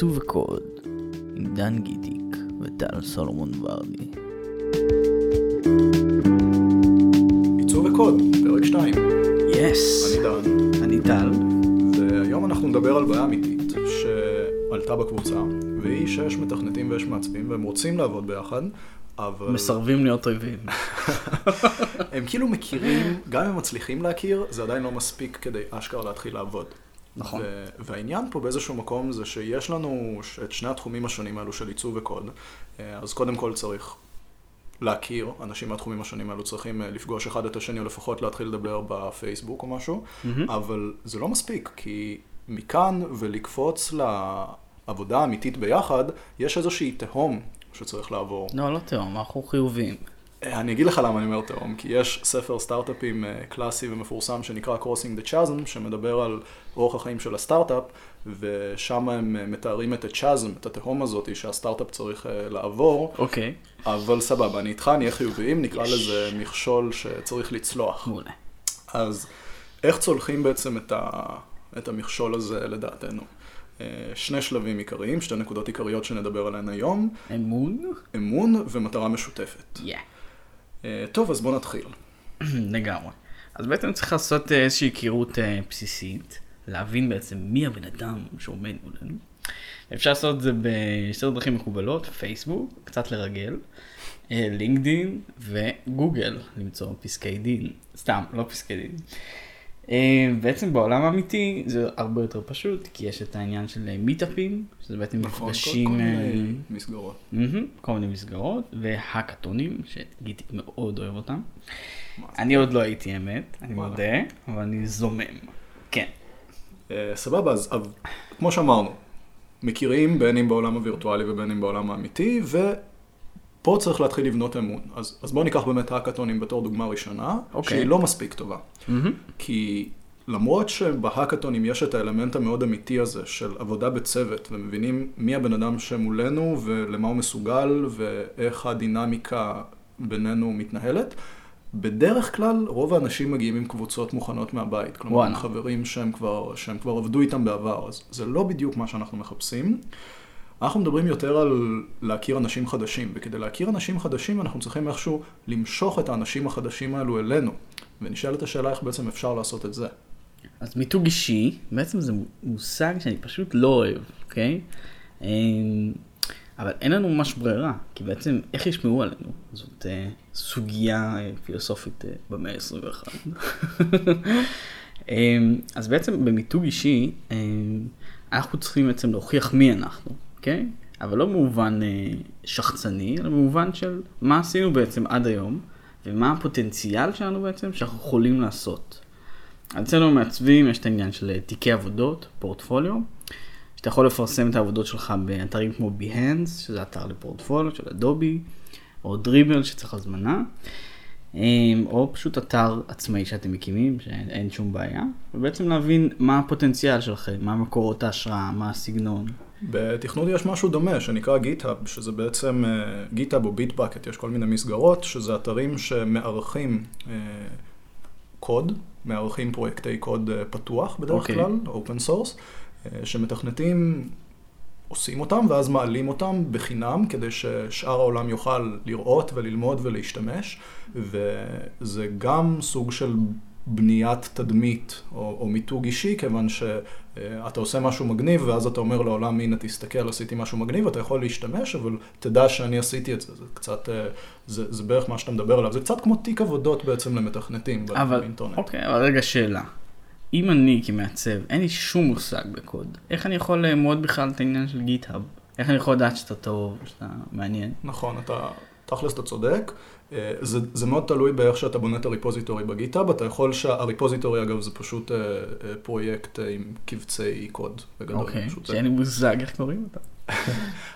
עיצוב הקוד עם דן גיטיק וטל סולומון ורדי. עיצוב הקוד, פרק 2. יס. אני דן. אני טל. והיום אנחנו נדבר על בעיה אמיתית שעלתה בקבוצה, והיא שיש מתכנתים ויש מעצבים והם רוצים לעבוד ביחד, אבל... מסרבים להיות אויבים. הם כאילו מכירים, גם אם הם מצליחים להכיר, זה עדיין לא מספיק כדי אשכרה להתחיל לעבוד. נכון. ו- והעניין פה באיזשהו מקום זה שיש לנו את שני התחומים השונים האלו של עיצוב וקוד, אה, אז קודם כל צריך להכיר, אנשים מהתחומים השונים האלו צריכים אה, לפגוש אחד את השני או לפחות להתחיל לדבר בפייסבוק או משהו, אבל זה לא מספיק, כי מכאן ולקפוץ לעבודה האמיתית ביחד, יש איזושהי תהום שצריך לעבור. לא, לא תהום, אנחנו חיוביים. אני אגיד לך למה אני אומר תהום, כי יש ספר סטארט-אפים אה, קלאסי ומפורסם שנקרא Crossing the Chasm, שמדבר על אורח החיים של הסטארט-אפ, ושם הם אה, מתארים את ה-chasm, את התהום הזאת שהסטארט-אפ צריך אה, לעבור, אוקיי, אבל סבבה, אני איתך, נהיה חיוביים, נקרא לזה מכשול שצריך לצלוח. מעולה. אז איך צולחים בעצם את, ה... את המכשול הזה לדעתנו? שני שלבים עיקריים, שתי נקודות עיקריות שנדבר עליהן היום, אמון? אמון ומטרה משותפת. יא. אה, טוב, אז בואו נתחיל. לגמרי. אז בעצם צריך לעשות אה, איזושהי היכרות אה, בסיסית, להבין בעצם מי הבן אדם שעומד מולנו. אפשר לעשות את זה בשתי דרכים מקובלות, פייסבוק, קצת לרגל, לינקדין וגוגל, למצוא פסקי דין, סתם, לא פסקי דין. אה, בעצם בעולם האמיתי זה הרבה יותר פשוט, כי יש את העניין של מיטאפים, שזה בעצם נכון, כל, מפגשים, כל אה, מיני מסגרות. מהמם, כל מיני מסגרות, והאקתונים, שגיטי מאוד אוהב אותם. אני עוד לא הייתי אמת, אני. מודה, אבל אני זומם. כן. אה, סבבה, אז כמו שאמרנו, מכירים בין אם בעולם הווירטואלי ובין אם בעולם האמיתי, ופה צריך להתחיל לבנות אמון. אז, אז בואו ניקח באמת האקתונים בתור דוגמה ראשונה, אוקיי. שהיא לא מספיק טובה. כי למרות שבהאקתונים יש את האלמנט המאוד אמיתי הזה של עבודה בצוות, ומבינים מי הבן אדם שמולנו ולמה הוא מסוגל ואיך הדינמיקה בינינו מתנהלת, בדרך כלל רוב האנשים מגיעים עם קבוצות מוכנות מהבית. כלומר, וואלה. חברים שהם כבר, שהם כבר עבדו איתם בעבר, אז זה לא בדיוק מה שאנחנו מחפשים. אנחנו מדברים יותר על להכיר אנשים חדשים, וכדי להכיר אנשים חדשים אנחנו צריכים איכשהו למשוך את האנשים החדשים האלו אלינו. ונשאלת השאלה איך בעצם אפשר לעשות את זה. אז מיתוג אישי, בעצם זה מושג שאני פשוט לא אוהב, אוקיי? אמ, אבל אין לנו ממש ברירה, כי בעצם איך ישמעו עלינו? זאת אה, סוגיה אה, פילוסופית אה, במאה ה-21. אמ, אז בעצם במיתוג אישי, אמ, אנחנו צריכים בעצם להוכיח מי אנחנו, אוקיי? אבל לא במובן אה, שחצני, אלא במובן של מה עשינו בעצם עד היום, ומה הפוטנציאל שלנו בעצם שאנחנו יכולים לעשות. אצלנו מעצבים יש את העניין של אה, תיקי עבודות, פורטפוליו, שאתה יכול לפרסם את העבודות שלך באתרים כמו Behance, שזה אתר לפורטפוליו של אדובי, או דריבל שצריך הזמנה, אמ, או פשוט אתר עצמאי שאתם מקימים, שאין שום בעיה, ובעצם להבין מה הפוטנציאל שלכם, מה מקורות ההשראה, מה הסגנון. בתכנות יש משהו דומה שנקרא GitHub, שזה בעצם אה, GitHub או ביטבקט, יש כל מיני מסגרות, שזה אתרים שמארחים אה, קוד, מארחים פרויקטי קוד אה, פתוח בדרך אוקיי. כלל, open source, אה, שמתכנתים עושים אותם ואז מעלים אותם בחינם כדי ששאר העולם יוכל לראות וללמוד ולהשתמש, וזה גם סוג של בניית תדמית או, או מיתוג אישי, כיוון שאתה עושה משהו מגניב ואז אתה אומר לעולם, הנה תסתכל, עשיתי משהו מגניב, אתה יכול להשתמש, אבל תדע שאני עשיתי את זה, זה קצת, אה, זה, זה בערך מה שאתה מדבר עליו, זה קצת כמו תיק עבודות בעצם למתכנתים אבל, באינטרנט. אוקיי, אבל רגע שאלה. אם אני כמעצב, אין לי שום מושג בקוד, איך אני יכול לאמוד בכלל את העניין של גיט-האב? איך אני יכול לדעת שאתה טוב, שאתה מעניין? נכון, אתה, תכלס אתה צודק. אה, זה, זה מאוד תלוי באיך שאתה בונה את הריפוזיטורי בגיטאב, אתה יכול שהריפוזיטורי אגב זה פשוט אה, אה, פרויקט עם קבצי קוד. אוקיי, זה- שאין לי מושג איך קוראים אותה.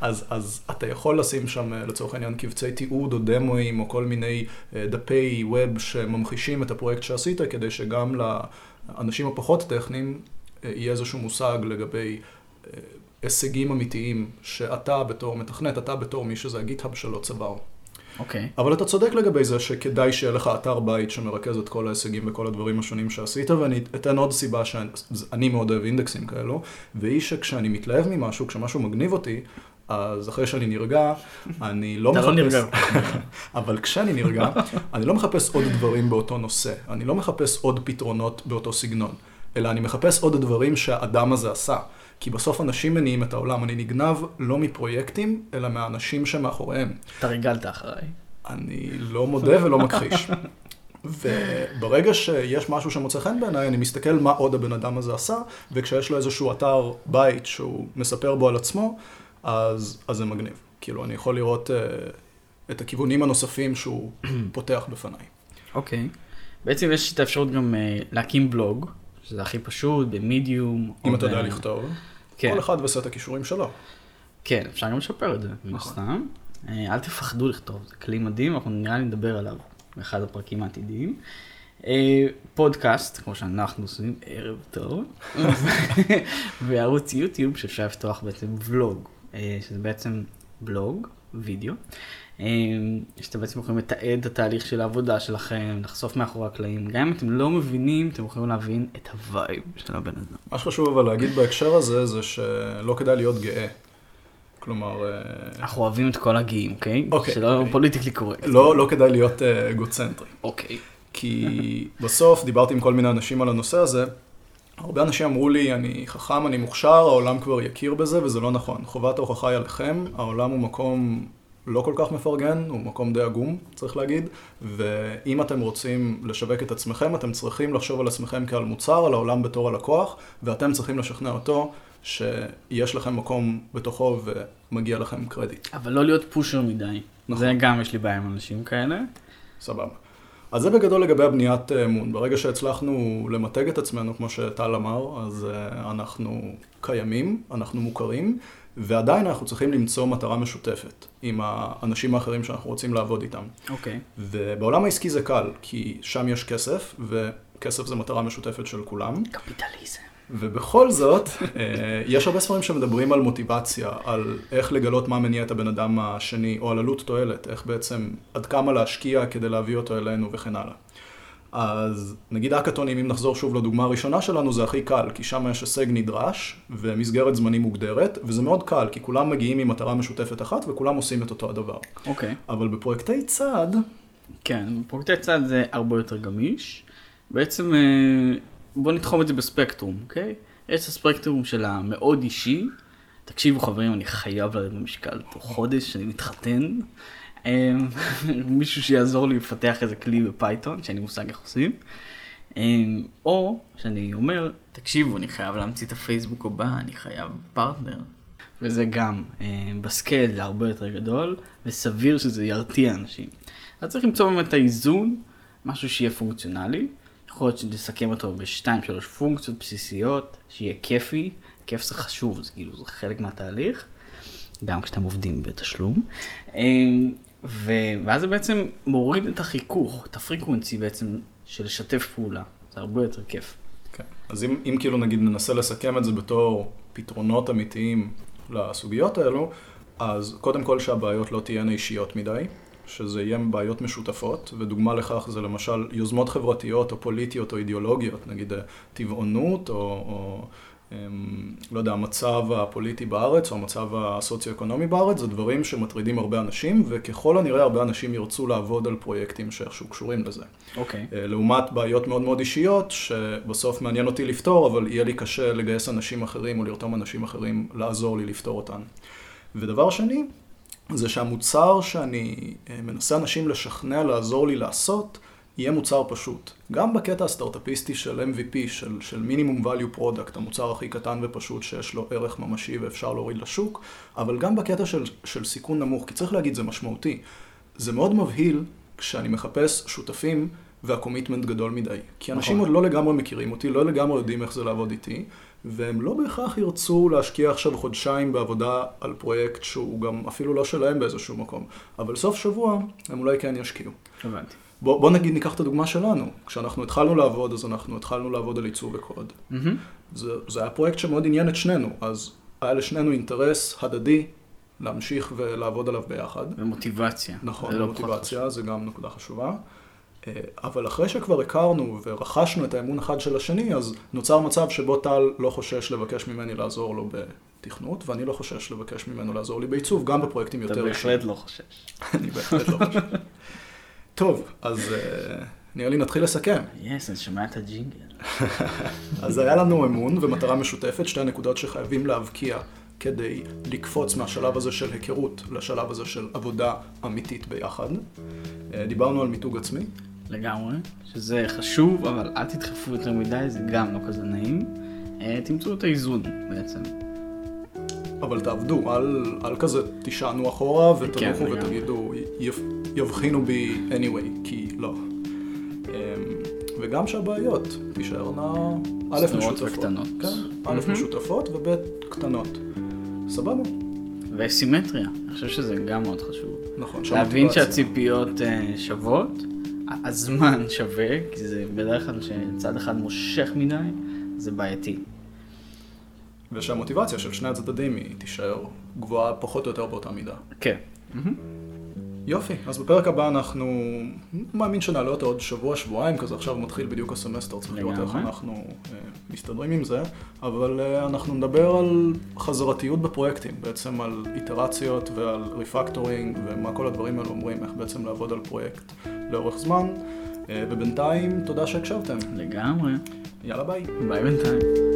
אז, אז אתה יכול לשים שם לצורך העניין קבצי תיעוד או דמואים או כל מיני דפי ווב שממחישים את הפרויקט שעשית כדי שגם לאנשים הפחות טכניים יהיה איזשהו מושג לגבי הישגים אמיתיים שאתה בתור מתכנת, אתה בתור מי שזה הגיט-האב שלו צבר. אוקיי. אבל אתה צודק לגבי זה שכדאי שיהיה לך אתר בית שמרכז את כל ההישגים וכל הדברים השונים שעשית, ואני אתן עוד סיבה שאני מאוד אוהב אינדקסים כאלו, והיא שכשאני מתלהב ממשהו, כשמשהו מגניב אותי, אז אחרי שאני נרגע, אני לא אתה מחפש... לא נרגע. אבל כשאני נרגע, אני לא מחפש עוד דברים באותו נושא. אני לא מחפש עוד פתרונות באותו סגנון, אלא אני מחפש עוד דברים שהאדם הזה עשה. כי בסוף אנשים מניעים את העולם. אני נגנב לא מפרויקטים, אלא מהאנשים שמאחוריהם. אתה ריגלת אחריי. אני לא מודה ולא מכחיש. וברגע שיש משהו שמוצא חן בעיניי, אני מסתכל מה עוד הבן אדם הזה עשה, וכשיש לו איזשהו אתר בית שהוא מספר בו על עצמו, אז, אז זה מגניב. כאילו, אני יכול לראות uh, את הכיוונים הנוספים שהוא פותח בפניי. אוקיי. בעצם יש את האפשרות גם uh, להקים בלוג, שזה הכי פשוט, במדיום. אם אתה ב- יודע לכתוב, כן. כל אחד וסט הכישורים שלו. כן, אפשר גם לשפר את זה, מן נכון. הסתם. אה, אל תפחדו לכתוב, זה כלי מדהים, אנחנו נראה לי נדבר עליו באחד הפרקים העתידיים. אה, פודקאסט, כמו שאנחנו עושים, ערב טוב, וערוץ יוטיוב שאפשר לפתוח בעצם ולוג, אה, שזה בעצם בלוג, וידאו, אה, שאתם בעצם יכולים לתעד את התהליך של העבודה שלכם, לחשוף מאחורי הקלעים, גם אם אתם לא מבינים, אתם יכולים להבין את ה vibe של הבן אדם. מה שחשוב אבל להגיד בהקשר הזה, זה שלא כדאי להיות גאה. כלומר, אה, אנחנו אוהבים את כל הגאים, אוקיי? אוקיי, שלא אוקיי. politically correct. לא, לא כדאי להיות אה, אגוצנטרי. אוקיי. כי בסוף דיברתי עם כל מיני אנשים על הנושא הזה. הרבה אנשים אמרו לי, אני חכם, אני מוכשר, העולם כבר יכיר בזה, וזה לא נכון. חובת ההוכחה היא עליכם, העולם הוא מקום לא כל כך מפרגן, הוא מקום די עגום, צריך להגיד, ואם אתם רוצים לשווק את עצמכם, אתם צריכים לחשוב על עצמכם כעל מוצר, על העולם בתור הלקוח, ואתם צריכים לשכנע אותו שיש לכם מקום בתוכו ומגיע לכם קרדיט. אבל לא להיות פושר מדי. נכון. זה גם יש לי בעיה עם אנשים כאלה. סבבה. אז זה בגדול לגבי הבניית אמון. ברגע שהצלחנו למתג את עצמנו, כמו שטל אמר, אז uh, אנחנו קיימים, אנחנו מוכרים, ועדיין אנחנו צריכים למצוא מטרה משותפת עם האנשים האחרים שאנחנו רוצים לעבוד איתם. אוקיי. ובעולם העסקי זה קל, כי שם יש כסף, וכסף זה מטרה משותפת של כולם. קפיטליזם. ובכל זאת, אה, יש הרבה ספרים שמדברים על מוטיבציה, על איך לגלות מה מניע את הבן אדם השני, או על עלות תועלת, איך בעצם, עד כמה להשקיע כדי להביא אותו אלינו וכן הלאה. אז נגיד האקתונים, אם נחזור שוב לדוגמה הראשונה שלנו, זה הכי קל, כי שם יש הישג נדרש, ומסגרת זמנים מוגדרת, וזה מאוד קל, כי כולם מגיעים עם מטרה משותפת אחת, וכולם עושים את אותו הדבר. אוקיי. אבל בפרויקטי צד, כן, פרויקטי צד זה הרבה יותר גמיש. בעצם אה, בוא נתחום את זה בספקטרום, אוקיי? יש את הספקטרום של המאוד אישי. תקשיבו חברים, אני חייב לרדת במשקל תוך חודש, אני מתחתן. אה, מישהו שיעזור לי לפתח איזה כלי ב Python, שאין לי מושג איך עושים. אה, או שאני אומר, תקשיבו, אני חייב להמציא את הפייסבוק הבא, אני חייב פרטנר. וזה גם ב scale זה הרבה יותר גדול, וסביר שזה ירתיע אנשים. אז צריך למצוא באמת את האיזון, משהו שיהיה פונקציונלי. יכול להיות אותו בשתיים שלוש פונקציות בסיסיות, שיהיה כיפי. כיף זה חשוב, זה כאילו זה חלק מהתהליך, גם כשאתם עובדים בתשלום. אה, ו... ואז זה בעצם מוריד את החיכוך, את הפריקוונסי בעצם של לשתף פעולה. זה הרבה יותר כיף. כן. אז אם, אם כאילו נגיד ננסה לסכם את זה בתור פתרונות אמיתיים לסוגיות האלו, אז קודם כל שהבעיות לא תהיינה אישיות מדי, שזה יהיה בעיות משותפות, ודוגמה לכך זה למשל יוזמות חברתיות או פוליטיות או אידיאולוגיות, נגיד אה, טבעונות או, או אמ, לא יודע, המצב הפוליטי בארץ או המצב הסוציו-אקונומי בארץ, זה דברים שמטרידים הרבה אנשים, וככל הנראה הרבה אנשים ירצו לעבוד על פרויקטים שאיכשהו קשורים לזה. אוקיי. אה, לעומת בעיות מאוד מאוד אישיות, שבסוף מעניין אותי לפתור, אבל יהיה לי קשה לגייס אנשים אחרים או לרתום אנשים אחרים לעזור לי לפתור אותן. ודבר שני, זה שהמוצר שאני אה, מנסה אנשים לשכנע לעזור לי לעשות, יהיה מוצר פשוט. גם בקטע הסטארט-אפיסטי של MVP, של, של מינימום value product, המוצר הכי קטן ופשוט שיש לו ערך ממשי ואפשר להוריד לשוק, אבל גם בקטע של, של סיכון נמוך, כי צריך להגיד, זה משמעותי. זה מאוד מבהיל כשאני מחפש שותפים והקומיטמנט גדול מדי. כי אנשים נכון. עוד לא לגמרי מכירים אותי, לא לגמרי יודעים איך זה לעבוד איתי, והם לא בהכרח ירצו להשקיע עכשיו חודשיים בעבודה על פרויקט שהוא גם אפילו לא שלהם באיזשהו מקום. אבל סוף שבוע הם אולי כן ישקיעו. הבנתי. בוא, בוא נגיד ניקח את הדוגמה שלנו. כשאנחנו התחלנו לעבוד, אז אנחנו התחלנו לעבוד על עיצוב וקוד. מהמם. זה, זה היה פרויקט שמאוד עניין את שנינו, אז היה לשנינו אינטרס הדדי להמשיך ולעבוד עליו ביחד. ומוטיבציה. נכון, זה לא מוטיבציה, זה גם נקודה חשובה. אה, אבל אחרי שכבר הכרנו ורכשנו את האמון אחד של השני, אז נוצר מצב שבו טל לא חושש לבקש ממני לעזור לו תכנות, ואני לא חושש לבקש ממנו לעזור לי בעיצוב, גם בפרויקטים יותר אתה בהחלט לא חושש. אני בהחלט לא חושש. טוב, אז אה, נראה לי נתחיל לסכם. יס, אני שומע את הג'ינגל. אז היה לנו אמון ומטרה משותפת, שתי הנקודות שחייבים להבקיע כדי לקפוץ מהשלב הזה של היכרות לשלב הזה של עבודה אמיתית ביחד. אה, דיברנו על מיתוג עצמי, לגמרי, שזה חשוב, אבל אל תדחפו יותר מדי, זה גם לא כזה נעים. אה, תמצאו את האיזון בעצם. אבל תעבדו, אל, אל כזה תישענו אחורה ותנוחו כן. ותגידו, "יב- יבחינו בי anyway, כי לא. אמ, וגם שהבעיות תישארנה א' משותפות. וקטנות. כן, א' מהמם. משותפות וב' קטנות. סבבה, וסימטריה, אני חושב שזה גם מאוד חשוב. נכון. להבין שהציפיות אה, שוות, הזמן שווה, כי זה בדרך כלל שצד אחד מושך מדי, זה בעייתי. ושהמוטיבציה של שני הצדדים היא תישאר גבוהה פחות או יותר באותה מידה. כן. יופי, אז בפרק הבא אנחנו, מאמין שנעלה אותו עוד שבוע, שבועיים, כזה עכשיו מתחיל בדיוק הסמסטר, צריך לראות איך. אנחנו אה, מסתדרים עם זה, אבל אה, אנחנו נדבר על חזרתיות בפרויקטים, בעצם על איטרציות ועל refactoring ומה כל הדברים האלה אומרים, איך בעצם לעבוד על פרויקט לאורך זמן, אה, ובינתיים תודה שהקשבתם, לגמרי. יאללה ביי. ביי בינתיים.